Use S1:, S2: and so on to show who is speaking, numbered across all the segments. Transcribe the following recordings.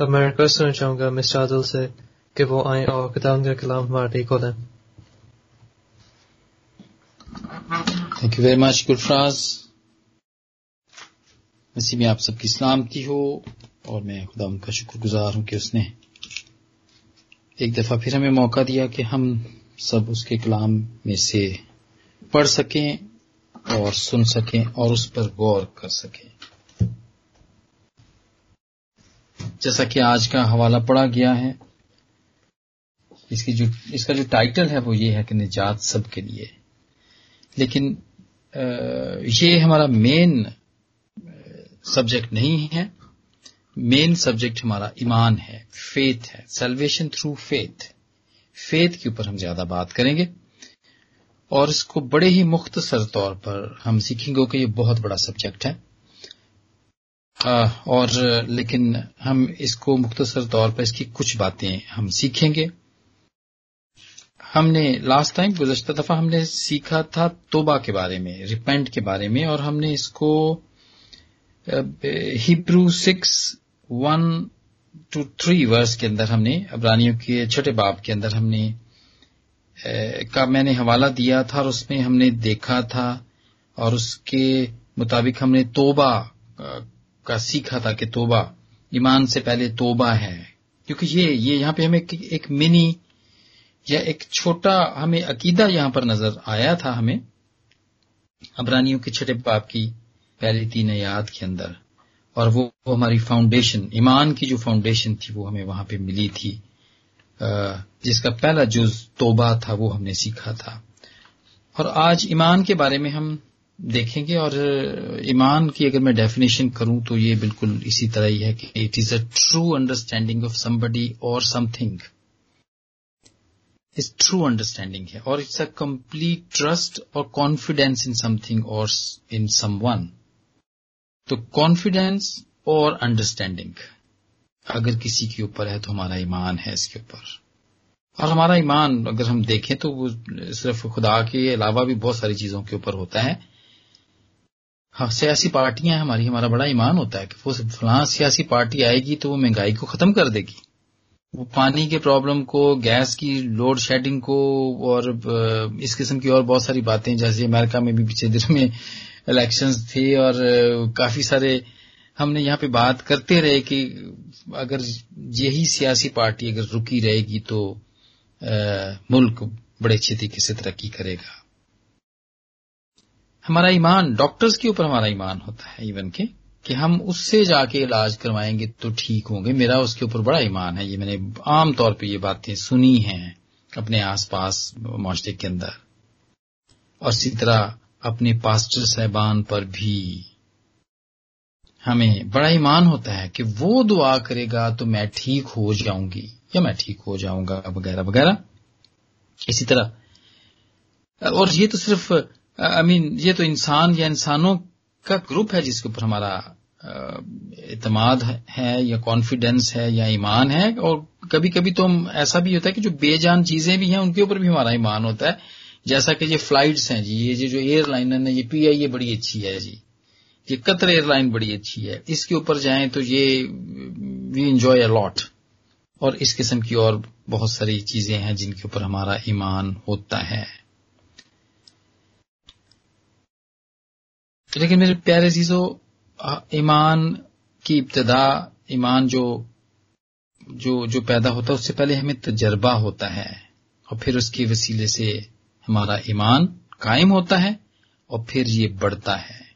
S1: अब मैं रिक्वेस्ट करना चाहूँगा मिस्टर आदिल से कि वो आए और खुदा का कलाम हमारे खोलें
S2: thank you very much Gulfaraz में आप सबकी सलामती हो और मैं खुदा उनका शुक्रगुजार हूँ कि उसने एक दफ़ा फिर हमें मौका दिया कि हम सब उसके कलाम में से पढ़ सकें और सुन सकें और उस पर गौर कर सकें जैसा कि आज का हवाला पढ़ा गया है, इसकी जो, इसका जो टाइटल है वो ये है कि निजात सबके लिए। लेकिन ये हमारा मेन सब्जेक्ट नहीं है। मेन सब्जेक्ट हमारा ईमान है फेथ है सेल्वेशन थ्रू फेथ फेथ के ऊपर हम ज़्यादा बात करेंगे। और इसको बड़े ही मुख्तसर तौर पर हम सीखेंगे कि ये बहुत बड़ा सब्जेक्ट है। और, लेकिन हम इसको मुख्तसर तौर पर इसकी कुछ बातें हम सीखेंगे। हमने लास्ट टाइम गुजशत दफ़ा हमने सीखा था तोबा के बारे में रिपेंट के बारे में, और हमने इसको Hebrew six one two three verse के अंदर हमने, अबरानियों के छठे बाब के अंदर हमने का मैंने हवाला दिया था और उसमें हमने देखा था, और उसके मुताबिक हमने तोबा का सीखा था कि तोबा ईमान से पहले तोबा है। क्योंकि ये ये यहाँ पे हमें एक मिनी या एक छोटा हमें अकीदा यहाँ पर नज़र आया था हमें अबरानियों के छठे बाप की पहली तीन याद के अंदर। और वो, वो हमारी फाउंडेशन ईमान की जो फाउंडेशन थी वो हमें वहाँ पे मिली थी। जिसका पहला जुज तोबा था वो हमने सीखा था। और आज ईमान के बारे में हम देखेंगे और ईमान की अगर मैं डेफिनेशन करूँ तो ये बिल्कुल इसी तरह ही है कि it is a true understanding of somebody और समथिंग इज़ ट्रू अंडरस्टैंडिंग है और इट्स अ कंप्लीट ट्रस्ट और कॉन्फिडेंस इन समथिंग और इन सम वन तो कॉन्फिडेंस और अंडरस्टैंडिंग अगर किसी के ऊपर है तो हमारा ईमान है इसके ऊपर। और हमारा ईमान अगर हम देखें तो वो सिर्फ़ खुदा के अलावा भी बहुत सारी चीज़ों के ऊपर होता है। हाँ सियासी पार्टियाँ हमारी हमारा बड़ा ईमान होता है कि वो फलां सियासी पार्टी आएगी तो वो महँगाई को खत्म कर देगी। वो पानी के प्रॉब्लम को गैस की लोड शेडिंग को और इस किस्म की और बहुत सारी बातें जैसे अमेरिका में भी पिछले दिनों में इलेक्शंस थे और काफ़ी सारे हमने यहाँ पे बात करते रहे कि अगर यही सियासी पार्टी अगर रुकी रहेगी तो आ, मुल्क बड़े अच्छे तरीके से तरक्की करेगा। हमारा ईमान डॉक्टर्स के ऊपर हमारा ईमान होता है इवन के, कि हम उससे जाके इलाज करवाएँगे तो ठीक होंगे। मेरा उसके ऊपर बड़ा ईमान है। ये मैंने आम तौर पे ये बातें सुनी हैं अपने आसपास माशरे के अंदर। और इसी तरह अपने पास्टर साहबान पर भी हमें बड़ा ईमान होता है कि वो दुआ करेगा तो मैं ठीक हो जाऊँगी, या मैं ठीक हो जाऊँगा, वगैरह वगैरह। इसी तरह। और ये तो सिर्फ़ आई मीन ये तो इंसान या इंसानों का ग्रुप है जिसके ऊपर हमारा इतमाद है या कॉन्फिडेंस है या ईमान है और कभी कभी तो हम, ऐसा भी होता है कि जो बेजान चीज़ें भी हैं, उनके ऊपर भी हमारा ईमान होता है। जैसा कि ये फ्लाइट्स हैं जी, ये जो एयरलाइनर है ये पी आई ए बड़ी अच्छी है जी। ये कतर एयरलाइन बड़ी अच्छी है। इसके ऊपर जाएँ तो ये वी इंजॉय अलॉट और इस किस्म की और बहुत सारी चीज़ें हैं जिनके ऊपर हमारा ईमान होता है। लेकिन मेरे प्यारे चीज़ों ईमान की इब्तदा, ईमान जो जो जो पैदा होता है, उससे पहले हमें तजर्बा होता है और फिर उसके वसीले से हमारा ईमान कायम होता है और फिर ये बढ़ता है।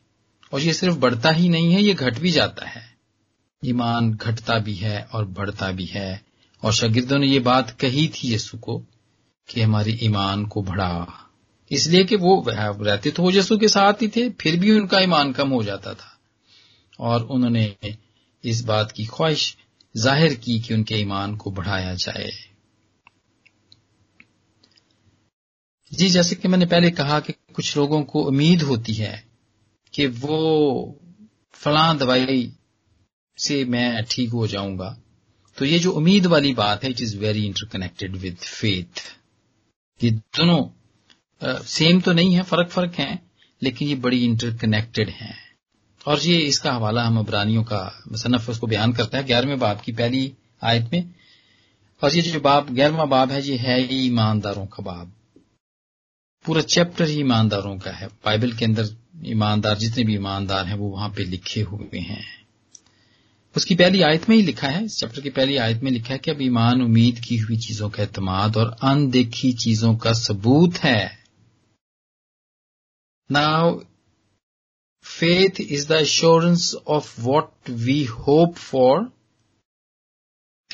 S2: और ये सिर्फ़ बढ़ता ही नहीं है, ये घट भी जाता है। ईमान घटता भी है और बढ़ता भी है। और शागिर्दों ने ये बात कही थी यीशु को कि हमारी ईमान को बढ़ा। इसलिए कि वो रहते तो यीशु के साथ ही थे, फिर भी उनका ईमान कम हो जाता था। और उन्होंने इस बात की ख्वाहिश ज़ाहिर की कि उनके ईमान को बढ़ाया जाए। जी, जैसे कि मैंने पहले कहा कि कुछ लोगों को उम्मीद होती है कि वो फलां दवाई से मैं ठीक हो जाऊँगा। तो ये जो उम्मीद वाली बात है it is very interconnected with faith ये दोनों सेम तो नहीं है फ़र्क फ़र्क है, लेकिन ये बड़ी इंटरकनेक्टेड हैं। और ये इसका हवाला हम अबरानियों का मुसनफ उसको बयान करता है, ग्यारहवें बाब की पहली आयत में। और ये जो बाब, ग्यारहवा बाब है, ये है ही ईमानदारों का बाब। पूरा चैप्टर ही ईमानदारों का है। बाइबल के अंदर ईमानदार, जितने भी ईमानदार हैं, वो वहाँ पे लिखे हुए हैं। उसकी पहली आयत में ही लिखा है, इस चैप्टर की पहली आयत में लिखा है कि अब ईमान उम्मीद की हुई चीज़ों का एतमाद और अनदेखी चीज़ों का सबूत है। Now faith is the assurance of what we hope for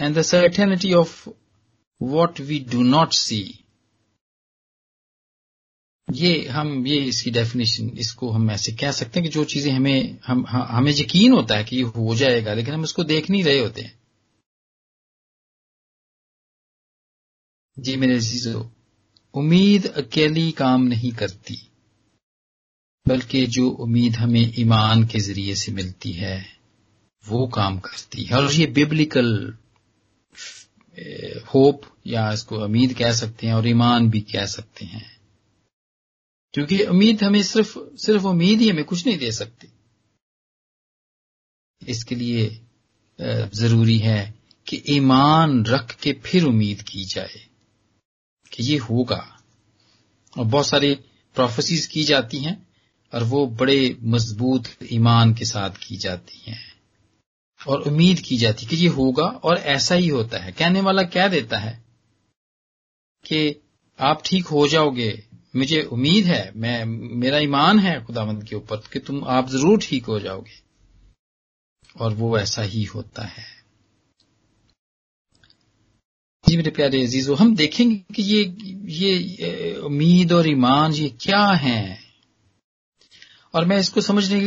S2: and the certainty of what we do not see ये हम, ये इसकी डेफिनेशन इसको हम ऐसे कह सकते हैं कि जो चीज़ें हमें, हम हमें यकीन होता है कि ये हो जाएगा, लेकिन हम उसको देख नहीं रहे होते हैं। जी मेरे चीज़ों उम्मीद अकेली काम नहीं करती। बल्कि जो उम्मीद हमें ईमान के ज़रिए से मिलती है, वो काम करती है। और ये बिब्लिकल होप या इसको उम्मीद कह सकते हैं और ईमान भी कह सकते हैं। क्योंकि उम्मीद हमें सिर्फ़ सिर्फ़ उम्मीद ही हमें कुछ नहीं दे सकती। इसके लिए ज़रूरी है कि ईमान रख के फिर उम्मीद की जाए कि ये होगा। और बहुत सारी प्रोफेसीज की जाती हैं। और वो बड़े मज़बूत ईमान के साथ की जाती हैं और उम्मीद की जाती है कि ये होगा और ऐसा ही होता है। कहने वाला क्या देता है कि आप ठीक हो जाओगे, मुझे उम्मीद है, मैं, मेरा ईमान है खुदावंद के ऊपर कि तुम आप ज़रूर ठीक हो जाओगे। और वो ऐसा ही होता है। जी मेरे प्यारे अजीजो, हम देखेंगे कि ये ये उम्मीद और ईमान, ये क्या है? और मैं इसको समझने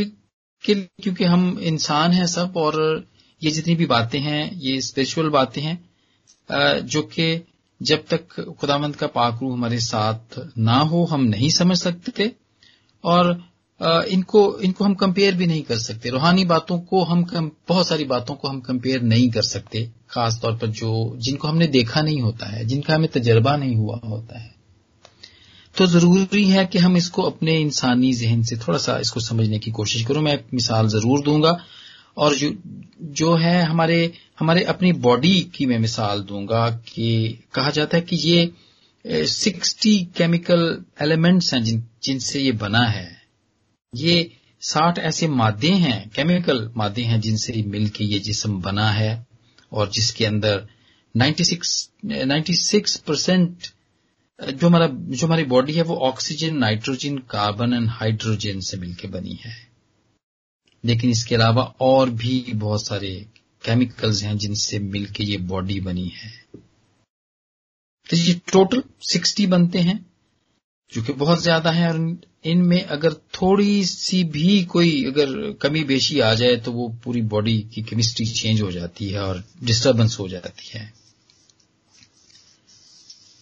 S2: के लिए, क्योंकि हम इंसान हैं सब, और ये जितनी भी बातें हैं, ये स्पिरिचुअल बातें हैं जो कि जब तक खुदामंद का पाकरू हमारे साथ ना हो, हम नहीं समझ सकते, और इनको इनको हम कंपेयर भी नहीं कर सकते। रूहानी बातों को हम बहुत सारी बातों को हम कंपेयर नहीं कर सकते खास तौर पर जो, जिनको हमने देखा नहीं होता है, जिनका हमें तजर्बा नहीं हुआ होता है। तो ज़रूरी है कि हम इसको अपने इंसानी जहन से थोड़ा सा इसको समझने की कोशिश करूँ। मैं मिसाल ज़रूर दूँगा और जो, जो है हमारे हमारे अपनी बॉडी की मैं मिसाल दूँगा कि कहा जाता है कि ये सिक्सटी केमिकल एलिमेंट्स हैं जिन जिनसे ये बना है। ये साठ ऐसे मादे हैं केमिकल मादे हैं जिनसे मिलके ये जिसम बना है और जिसके अंदर 96 96 परसेंट जो हमारा, जो हमारी बॉडी है, वो oxygen nitrogen carbon and hydrogen से मिलकर बनी है। लेकिन इसके अलावा और भी बहुत सारे केमिकल्स हैं जिनसे मिलके ये बॉडी बनी है। तो ये टोटल सिक्सटी बनते हैं, जो कि बहुत ज़्यादा है और इनमें अगर थोड़ी सी भी कोई अगर कमी बेशी आ जाए तो वो पूरी बॉडी की केमिस्ट्री चेंज हो जाती है और डिस्टर्बेंस हो जाती है।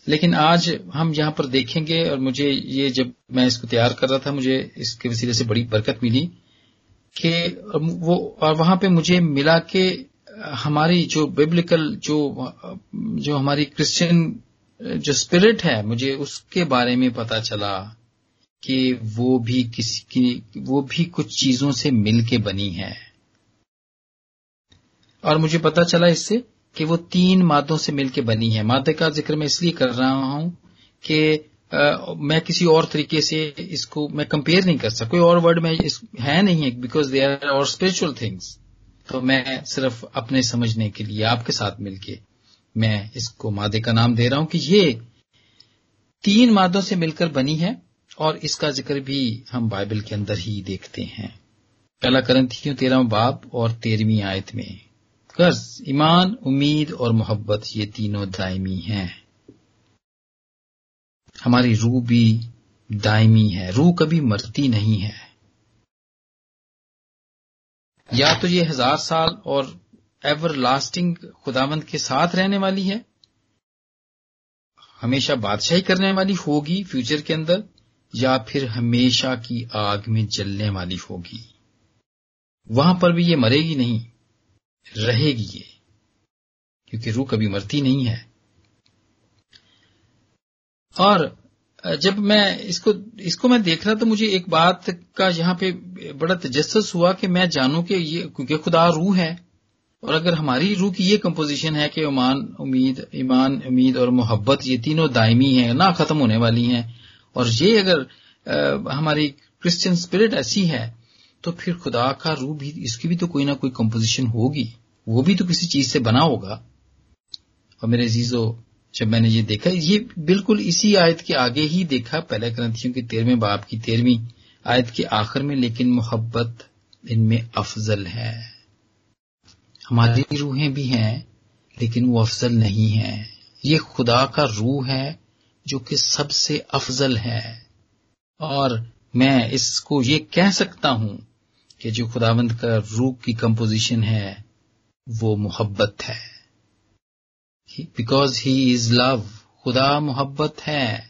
S2: लेकिन आज हम यहाँ पर देखेंगे और मुझे ये जब मैं इसको तैयार कर रहा था, मुझे इसके वसीले से बड़ी बरकत मिली कि वो, और वहाँ पे मुझे मिला कि हमारी जो बिब्लिकल जो जो हमारी क्रिश्चियन जो स्पिरिट है, मुझे उसके बारे में पता चला कि वो भी किसी की, वो भी कुछ चीज़ों से मिलके बनी है। और मुझे पता चला इससे कि वो तीन मादों से मिलके बनी है। मादे का ज़िक्र मैं इसलिए कर रहा हूँ कि मैं किसी और तरीके से इसको मैं कंपेयर नहीं कर सकता। कोई और वर्ड में इस, है नहीं है बिकॉज़ दे आर और स्पिरिचुअल थिंग्स तो मैं सिर्फ़ अपने समझने के लिए आपके साथ मिलके मैं इसको मादे का नाम दे रहा हूँ कि ये तीन मादों से मिलकर बनी है और इसका ज़िक्र भी हम बाइबल के अंदर ही देखते हैं। पहला करंथियों तेरह बाप और तेरहवीं आयत में कर्ज ईमान उम्मीद और मोहब्बत ये तीनों दायमी हैं हमारी रूह भी दायमी है रूह कभी मरती नहीं है या तो ये हज़ार साल और एवर लास्टिंग खुदावंत के साथ रहने वाली है हमेशा बादशाही करने वाली होगी फ्यूचर के अंदर या फिर हमेशा की आग में जलने वाली होगी वहाँ पर भी ये मरेगी नहीं रहेगी ये क्योंकि रूह कभी मरती नहीं है। और जब मैं इसको इसको मैं देख रहा तो मुझे एक बात का यहाँ पे बड़ा तजस्स हुआ कि मैं जानूं कि ये क्योंकि खुदा रूह है और अगर हमारी रूह की ये कंपोजिशन है कि ईमान उम्मीद ईमान उम्मीद और मोहब्बत ये तीनों दायमी है ना खत्म होने वाली हैं और ये अगर आ, हमारी क्रिश्चियन स्पिरिट ऐसी है तो फिर खुदा का रूह भी, इसकी भी तो कोई ना कोई कंपोजिशन होगी। वो भी तो किसी चीज़ से बना होगा। और मेरे जीजो जब मैंने ये देखा, ये बिल्कुल इसी आयत के आगे ही देखा, पहले ग्रंथियों के तेरहवें बाप की, तेरहवीं आयत के आखिर में, लेकिन मोहब्बत इनमें अफजल है। हमारी रूहें भी हैं, लेकिन वो अफजल नहीं है। ये खुदा का रूह है, जो कि सबसे अफजल है। और मैं इसको ये कह सकता हूँ कि जो खुदावंद का रूह की कंपोजिशन है वो मोहब्बत है। बिकॉज़ ही इज़ लव खुदा मोहब्बत है।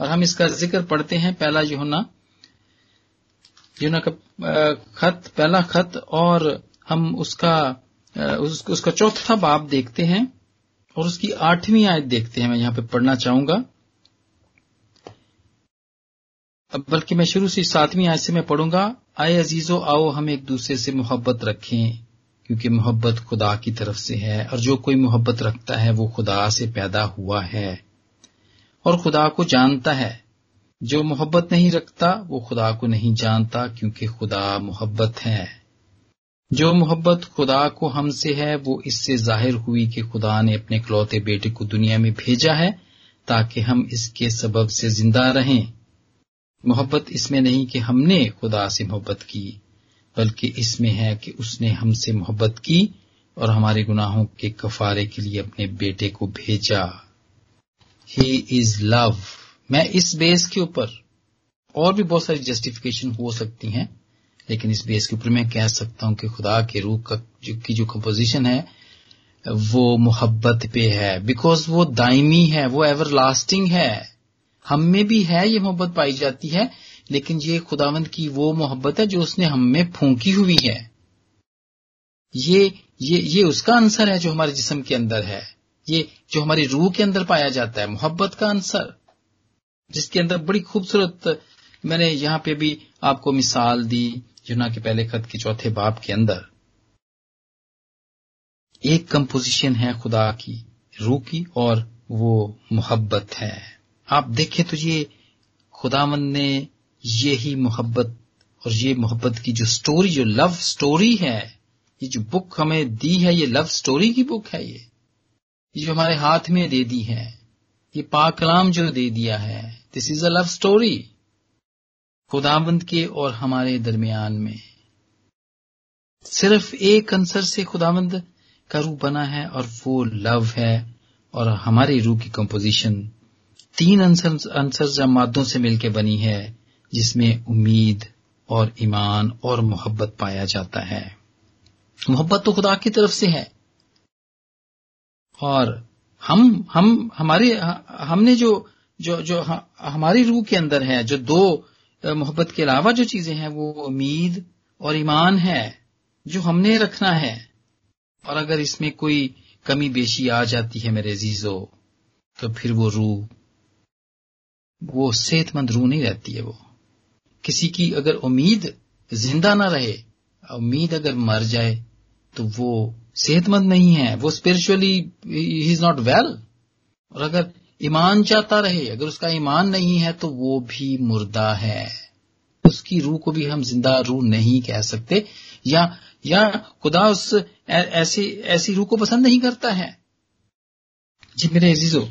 S2: और हम इसका ज़िक्र पढ़ते हैं पहला जो ना जो ना का खत पहला खत और हम उसका उस, उसका चौथा बाब देखते हैं और उसकी आठवीं आयत देखते हैं। मैं यहाँ पे पढ़ना चाहूँगा। बल्कि मैं शुरू से सातवीं आयत से मैं पढ़ूँगा। आए अजीजो, आओ हम एक दूसरे से मोहब्बत रखें, क्योंकि मोहब्बत खुदा की तरफ़ से है, और जो कोई मोहब्बत रखता है, वो खुदा से पैदा हुआ है, और खुदा को जानता है। जो मोहब्बत नहीं रखता, वो खुदा को नहीं जानता, क्योंकि खुदा मोहब्बत है। जो मोहब्बत खुदा को हमसे है, वो इससे ज़ाहिर हुई कि खुदा ने अपने कलौते बेटे को दुनिया में भेजा है, ताकि हम इसके सबब से ज़िंदा रहें। मोहब्बत इसमें नहीं कि हमने खुदा से मोहब्बत की बल्कि इसमें है कि उसने हमसे मोहब्बत की और हमारे गुनाहों के कफारे के लिए अपने बेटे को भेजा। ही इज़ लव मैं इस बेस के ऊपर और भी बहुत सारी जस्टिफिकेशन हो सकती हैं लेकिन इस बेस के ऊपर मैं कह सकता हूँ कि खुदा के रूह का जो, की जो कंपोजिशन है वो मोहब्बत पे है बिकॉज़ वो दायमी है वो एवर लास्टिंग है। हम में भी है, ये मोहब्बत पाई जाती है, लेकिन ये खुदावंद की वो मोहब्बत है जो उसने हम में फूंकी हुई है। ये ये ये उसका आंसर है जो हमारे जिसम के अंदर है। ये जो हमारी रूह के अंदर पाया जाता है, मोहब्बत का आंसर। जिसके अंदर बड़ी खूबसूरत, मैंने यहाँ पे भी आपको मिसाल दी जुना के पहले खत के चौथे बाप के अंदर। एक कंपोजिशन है खुदा की, रूह की, और वो मोहब्बत है। आप देखें तो ये खुदावन ने यही मोहब्बत और ये मोहब्बत की जो स्टोरी जो लव स्टोरी है, ये जो बुक हमें दी है, ये लव स्टोरी की बुक है ये। ये जो हमारे हाथ में दे दी है, ये पाकलाम जो दे दिया है this is a love story खुदाबंद के और हमारे दरमियान में सिर्फ़ एक अंसर से खुदाबंद का रूप बना है और वो लव है और हमारी रूह की कंपोजिशन तीन अंसर जमातों से मिलकर बनी है, जिसमें उम्मीद और ईमान और मोहब्बत पाया जाता है। मोहब्बत तो खुदा की तरफ़ से है। और हम हम, हमारे, हमने जो जो जो हमारी रूह के अंदर है, जो दो मोहब्बत के अलावा जो चीज़ें हैं, वो उम्मीद और ईमान है, जो हमने रखना है। और अगर इसमें कोई कमी बेशी आ जाती है मेरे जीजो तो फिर वो रूह वो सेहतमंद रूह नहीं रहती है वो। किसी की अगर उम्मीद ज़िंदा ना रहे, उम्मीद अगर मर जाए तो वो सेहतमंद नहीं है, वो स्पिरिचुअली ही इज़ नॉट वेल और अगर ईमान चाहता रहे, अगर उसका ईमान नहीं है तो वो भी मुर्दा है। उसकी रूह को भी हम ज़िंदा रूह नहीं कह सकते, या या खुदा उस ऐसी ऐसी रूह को पसंद नहीं करता है। जी मेरे अजीजों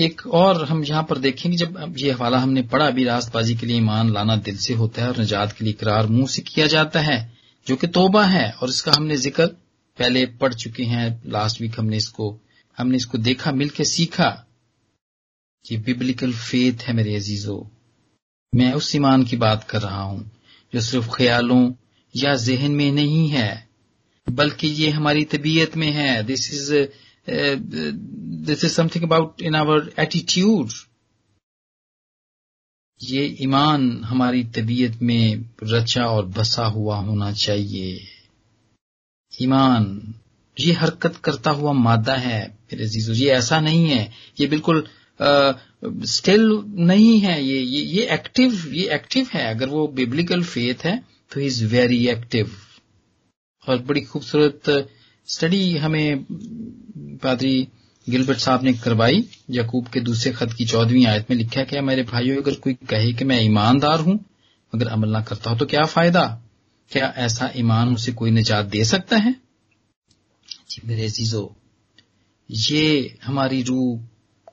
S2: एक और हम यहाँ पर देखेंगे, जब ये हवाला हमने पढ़ा, अभी रास्तबाजी के लिए ईमान लाना दिल से होता है और निजात के लिए करार मुँह से किया जाता है, जो कि तोबा है, और इसका हमने ज़िक्र पहले पढ़ चुके हैं लास्ट वीक हमने इसको हमने इसको देखा मिलकर सीखा ये बिब्लिकल फेथ है मेरे अजीजों। मैं उस ईमान की बात कर रहा हूँ, जो सिर्फ़ ख्यालों या जहन में नहीं है, बल्कि ये हमारी तबीयत में है। This is This is something about in our attitude. ये ईमान हमारी तबीयत में रचा और बसा हुआ होना चाहिए। ईमान, ये हरकत करता हुआ मादा है, मेरे जीजो ये ऐसा नहीं है। ये बिल्कुल स्टिल नहीं है। ये ये ये एक्टिव ये एक्टिव है। अगर वो बिब्लिकल फेथ है तो इज़ वेरी एक्टिव और बड़ी खूबसूरत स्टडी हमें पादरी गिलबर्ट साहब ने करवाई, यकूब के दूसरे खत की चौदहवीं आयत में लिखा क्या मेरे भाइयों, अगर कोई कहे कि मैं ईमानदार हूँ, मगर अमल ना करता हो तो क्या फ़ायदा? क्या ऐसा ईमान उसे कोई निजात दे सकता है? जी मेरे अजीजो, ये हमारी रूह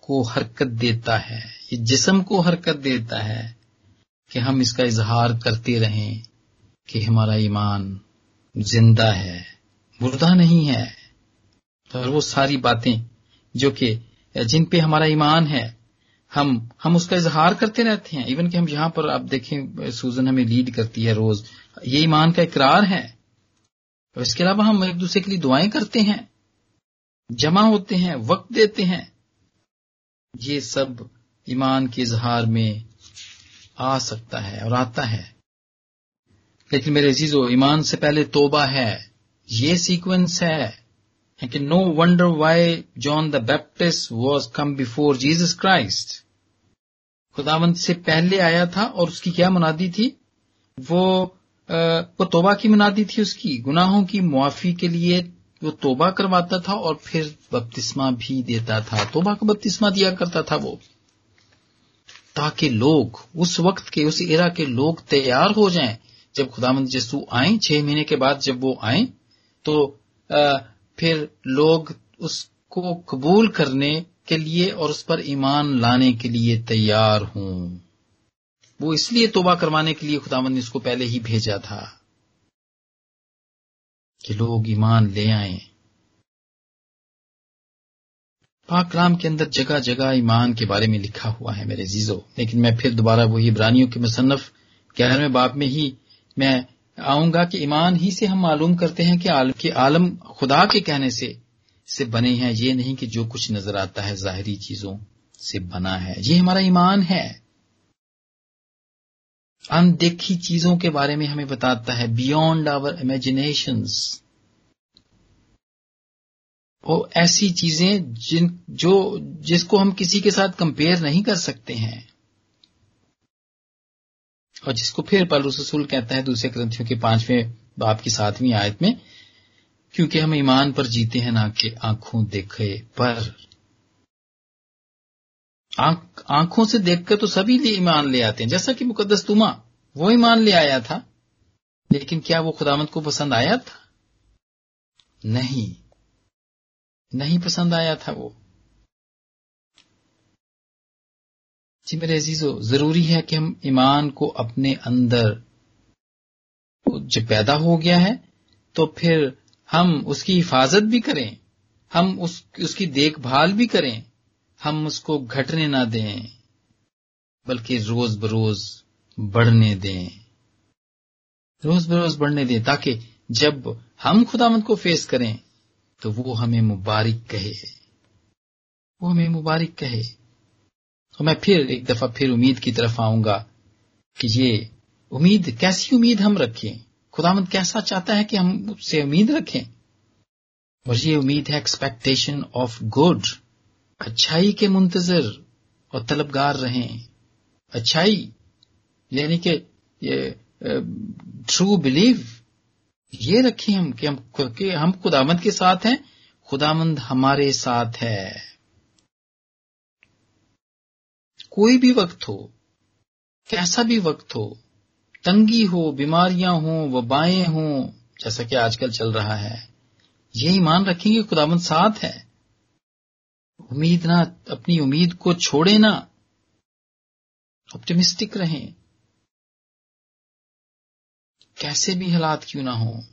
S2: को हरकत देता है, ये जिसम को हरकत देता है कि हम इसका इजहार करते रहें कि हमारा ईमान ज़िंदा है, मुर्दा नहीं है। और वो सारी बातें जो कि जिन पे हमारा ईमान है, हम हम उसका इजहार करते रहते हैं। इवन कि हम यहाँ पर आप देखें, सूजन हमें लीड करती है रोज। ये ईमान का इकरार है। और इसके अलावा हम एक दूसरे के लिए दुआएँ करते हैं, जमा होते हैं, वक्त देते हैं। ये सब ईमान के इजहार में आ सकता है और आता है। लेकिन मेरे अजीजो, ईमान से पहले तोबा है। ये सीक्वेंस है। कि no wonder why John the Baptist was come before Jesus Christ खुदावंत से पहले आया था और उसकी क्या मुनादी थी? वो आ, वो तोबा की मुनादी थी उसकी। गुनाहों की मुआफी के लिए वो तोबा करवाता था और फिर बपतिस्मा भी देता था। तोबा का बपतिस्मा दिया करता था वो। ताकि लोग उस वक्त के उस एरा के लोग तैयार हो जाएँ। जब खुदामंद यसू आए छह महीने के बाद जब वो आए तो आ, फिर लोग उसको कबूल करने के लिए और उस पर ईमान लाने के लिए तैयार हों। वो इसलिए तोबा करवाने के लिए खुदामंद ने उसको पहले ही भेजा था कि लोग ईमान ले आए। पाकलाम के अंदर जगह जगह ईमान के बारे में लिखा हुआ है मेरे जीजो लेकिन मैं फिर दोबारा वही इब्रानियों के मुसन्फ ग्यारहवें बाप में ही मैं आऊँगा कि ईमान ही से हम मालूम करते हैं कि आलम कि आलम खुदा के कहने से से बने हैं। ये नहीं कि जो कुछ नज़र आता है जाहिरी चीज़ों से बना है। ये हमारा ईमान है। अनदेखी चीज़ों के बारे में हमें बताता है। बियॉन्ड आवर इमेजिनेशंस वो ऐसी चीज़ें जिन, जो, जिसको हम किसी के साथ कंपेयर नहीं कर सकते हैं। और जिसको फिर रसूल कहता है, दूसरे ग्रंथियों के पाँचवें बाप की सातवीं आयत में, क्योंकि हम ईमान पर जीते हैं ना कि आँखों देखे पर। आँखों से देखकर तो सभी ईमान ले आते हैं। जैसा कि मुकदस तुमा, वो ईमान ले आया था, लेकिन क्या वो खुदामत को पसंद आया था? नहीं। नहीं पसंद आया था वो। जी मेरे अजीजो, ज़रूरी है कि हम ईमान को अपने अंदर जब पैदा हो गया है तो फिर हम उसकी हिफाजत भी करें, हम उस, उसकी देखभाल भी करें, हम उसको घटने ना दें, बल्कि रोज बरोज बढ़ने दें। रोज बरोज बढ़ने दें, ताकि जब हम खुदामंद को फेस करें तो वो हमें मुबारक कहे। वो हमें मुबारक कहे। तो मैं फिर एक दफ़ा फिर उम्मीद की तरफ़ आऊँगा कि ये उम्मीद, कैसी उम्मीद हम रखें? खुदामंद कैसा चाहता है कि हम उससे उम्मीद रखें? और ये उम्मीद है एक्सपेक्टेशन ऑफ़ गुड अच्छाई के मुंतजर और तलबगार रहें। अच्छाई, यानी कि ये ट्रू बिलीव ये रखें हम कि हम कि, हम खुदामंद के साथ हैं खुदामंद हमारे साथ है। कोई भी वक्त हो कैसा भी वक्त हो, तंगी हो, बीमारियाँ हो, वबाएँ हो, जैसा कि आजकल चल रहा है ये ईमान रखेंगे खुदामंद साथ है। उम्मीद ना, अपनी उम्मीद को छोड़े ना, ऑप्टिमिस्टिक रहें। कैसे भी हालात क्यों ना हो,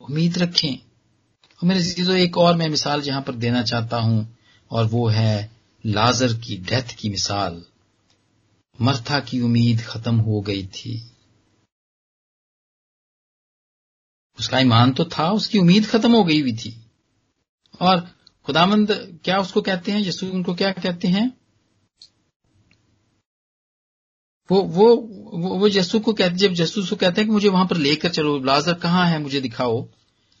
S2: उम्मीद रखें। और मेरे चीज़ों एक और मैं मिसाल जहाँ पर देना चाहता हूँ, और वो है लाजर की डेथ की मिसाल मर्था की उम्मीद खत्म हो गई थी। उसका ईमान तो था उसकी उम्मीद खत्म हो गई हुई थी। और खुदामंद क्या उसको कहते हैं यसू उनको क्या कहते हैं? वो वो वो, वो जस्सू को कहते जब जस्सू को कहते हैं कि मुझे वहाँ पर लेकर चलो लाजर कहाँ है मुझे दिखाओ।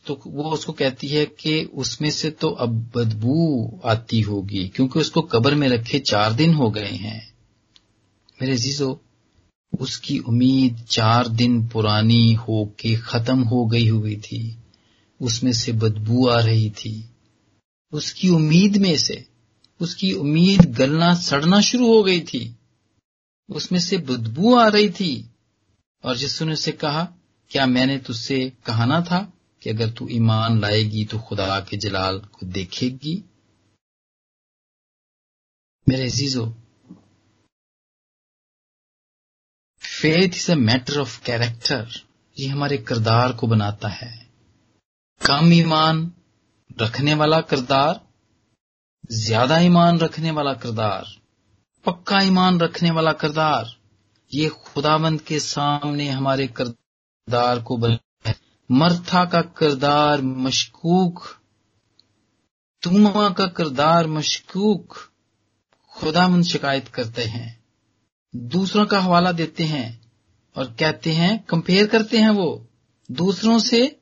S2: तो वो उसको कहती है कि उसमें से तो अब बदबू आती होगी, क्योंकि उसको कब्र में रखे चार दिन हो गए हैं। मेरे जीजो उसकी उम्मीद चार दिन पुरानी हो के खत्म हो गई हुई थी। उसमें से बदबू आ रही थी। उसकी उम्मीद में से, उसकी उम्मीद गलना सड़ना शुरू हो गई थी। उसमें से बदबू आ रही थी। और जिसने उसे कहा, क्या मैंने तुझसे कहा था? कि अगर तू ईमान लाएगी तो खुदा के जलाल को देखेगी। मेरे अजीजो faith is a matter of character ये हमारे किरदार को बनाता है। कम ईमान रखने वाला किरदार, ज़्यादा ईमान रखने वाला किरदार, पक्का ईमान रखने वाला किरदार, ये खुदाबंद के सामने हमारे किरदार को बना मरथा का किरदार मशकूक, तुमा का किरदार मशकूक खुदामंद शिकायत करते हैं। दूसरों का हवाला देते हैं और कहते हैं, कंपेयर करते हैं वो। दूसरों से,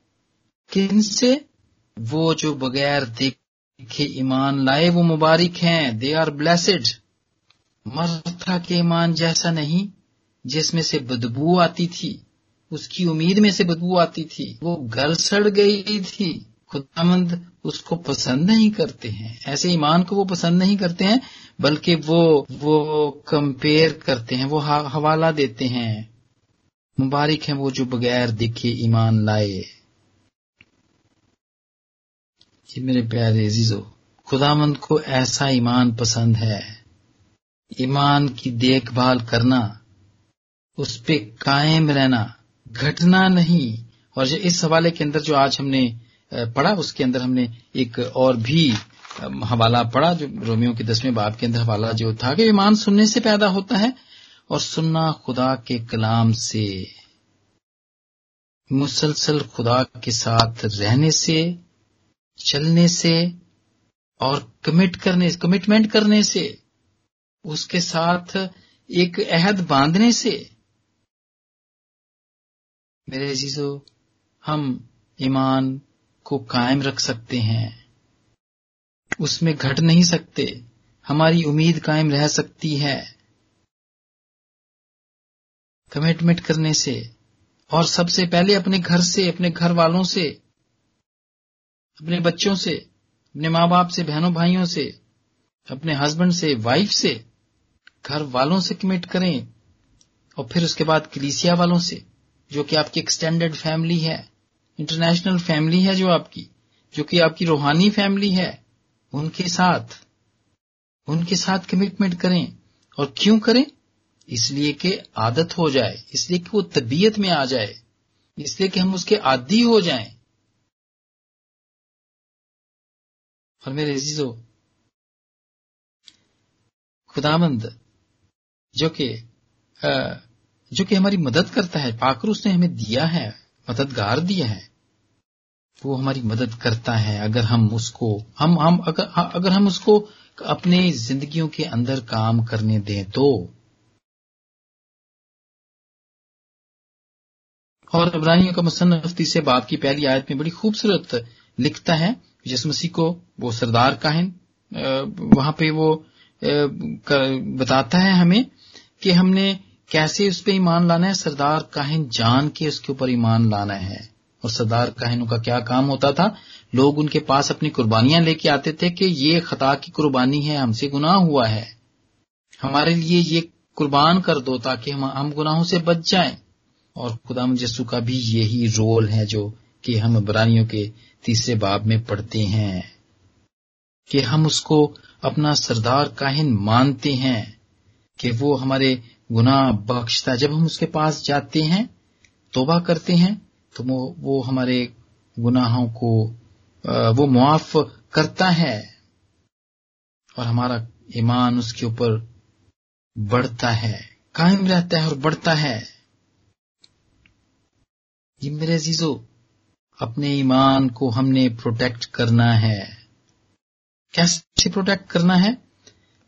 S2: किन से? वो जो बगैर देखे ईमान लाए, वो मुबारक हैं। दे आर ब्लेसड मरथा के ईमान जैसा नहीं, जिसमें से बदबू आती थी। उसकी उम्मीद में से बदबू आती थी। वो गल सड़ गई थी। खुदामंद उसको पसंद नहीं करते हैं। ऐसे ईमान को वो पसंद नहीं करते हैं, बल्कि वो वो कंपेयर करते हैं, वो हवाला देते हैं। मुबारक है वो जो बगैर दिखे ईमान लाए। ये मेरे प्यारे अजीजो, खुदामंद को ऐसा ईमान पसंद है। ईमान की देखभाल करना, उस पर कायम रहना घटना नहीं। और जो इस हवाले के अंदर जो आज हमने पढ़ा, उसके अंदर हमने एक और भी हवाला पढ़ा, जो रोमियो के दसवें बाप के अंदर हवाला जो था कि ईमान सुनने से पैदा होता है और सुनना खुदा के कलाम से। मुसलसल खुदा के साथ रहने से, चलने से और कमिट करने कमिटमेंट करने से, उसके साथ एक अहद बांधने से मेरे जीजो, हम ईमान को कायम रख सकते हैं। उसमें घट नहीं सकते। हमारी उम्मीद कायम रह सकती है। कमिटमेंट करने से और सबसे पहले अपने घर से, अपने घर वालों से, अपने बच्चों से, अपने माँ बाप से बहनों भाइयों से, अपने हस्बैंड से, वाइफ से घर वालों से कमिट करें और फिर उसके बाद कलीसिया वालों से। जो कि आपकी एक्सटेंडेड फैमिली है इंटरनेशनल फैमिली है जो आपकी, जो कि आपकी रूहानी फैमिली है, उनके साथ उनके साथ कमिटमेंट करें। और क्यों करें? इसलिए कि आदत हो जाए, इसलिए कि वो तबीयत में आ जाए, इसलिए कि हम उसके आदि हो जाएँ। और मेरे अजीजो खुदामंद जो कि जो कि हमारी मदद करता है पाकर उसने हमें दिया है, मददगार दिया है, वो हमारी मदद करता है। अगर हम उसको, हम हम, अगर अगर हम उसको अपने जिंदगियों के अंदर काम करने दें तो। और इब्रानियों का मुसन्फ तीसरे बाप की पहली आयत में बड़ी खूबसूरत लिखता है जिस मसीह को वो सरदार काहिन वहाँ पे वो बताता है हमें कि हमने कैसे उस पर ईमान लाना है? सरदार काहिन जान के उसके ऊपर ईमान लाना है। और सरदार काहिनों का क्या काम होता था? लोग उनके पास अपनी कुर्बानियाँ लेके आते थे कि ये खता की कुर्बानी है, हमसे गुनाह हुआ है। हमारे लिए ये कुर्बान कर दो ताकि हम हम गुनाहों से बच जाएँ। और खुदा यसु का भी यही रोल है जो कि हम इब्रानियों के तीसरे बाब में पढ़ते हैं कि हम उसको अपना सरदार काहिन मानते हैं कि वो हमारे गुनाह बख्शता। जब हम उसके पास जाते हैं, तोबा करते हैं तो वो वो हमारे गुनाहों को वो मुआफ करता है और हमारा ईमान उसके ऊपर बढ़ता है, कायम रहता है और बढ़ता है। ये मेरे जीजो अपने ईमान को हमने प्रोटेक्ट करना है। कैसे प्रोटेक्ट करना है?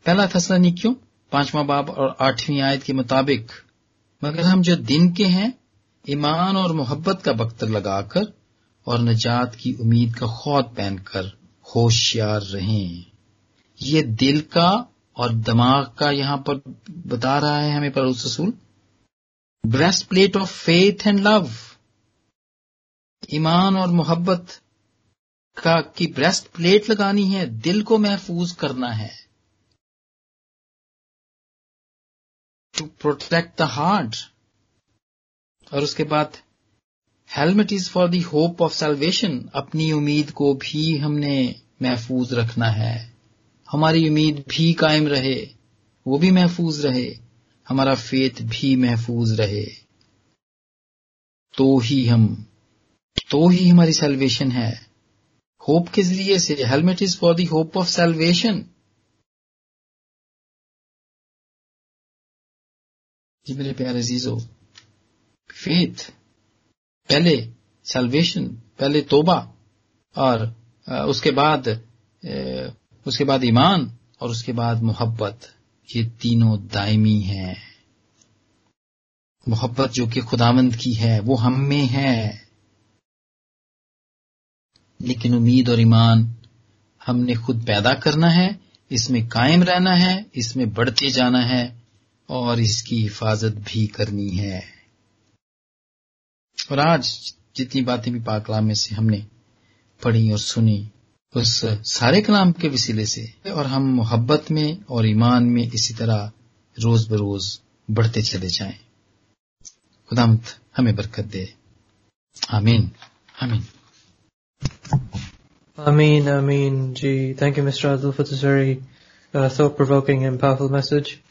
S2: पहला फैसला नहीं क्यों? पांचवा बाब और आठवीं आयत के मुताबिक, मगर हम जो दिन के हैं, ईमान और मोहब्बत का बख्तर लगाकर और नजात की उम्मीद का खौत पहनकर होशियार रहें। ये दिल का और दिमाग का यहाँ पर बता रहा है हमें पर रसूल। Breastplate of faith and love ईमान और मोहब्बत का की ब्रेस्ट प्लेट लगानी है, दिल को महफूज करना है। टू प्रोटेक्ट द हार्ट और उसके बाद helmet is for the hope of salvation अपनी उम्मीद को भी हमने महफूज रखना है। हमारी उम्मीद भी कायम रहे, वो भी महफूज रहे, हमारा फेथ भी महफूज रहे। तो ही हम तो ही हमारी सेल्वेशन है। होप के ज़रिए से? Helmet is for the hope of salvation जी मेरे प्यारे जीजो फेथ पहले सेल्वेशन पहले तोबा, और उसके बाद उसके बाद ईमान, और उसके बाद मोहब्बत। ये तीनों दायमी हैं। मोहब्बत जो कि खुदावंद की है, वो हम में है। लेकिन उम्मीद और ईमान हमने खुद पैदा करना है, इसमें कायम रहना है, इसमें बढ़ते जाना है। और इसकी हिफाजत भी करनी है और आज जितनी बातें भी पाक कलाम में से हमने पढ़ी और सुनी उस सारे कलाम के वसीले से और हम मोहब्बत में और ईमान में इसी तरह रोज बरोज बढ़ते चले जाएँ खुदामत हमें बरकत दे आमीन आमीन
S1: Ameen, Ameen. Gee, thank you, Mr. Adil, for this very uh, thought-provoking and powerful message.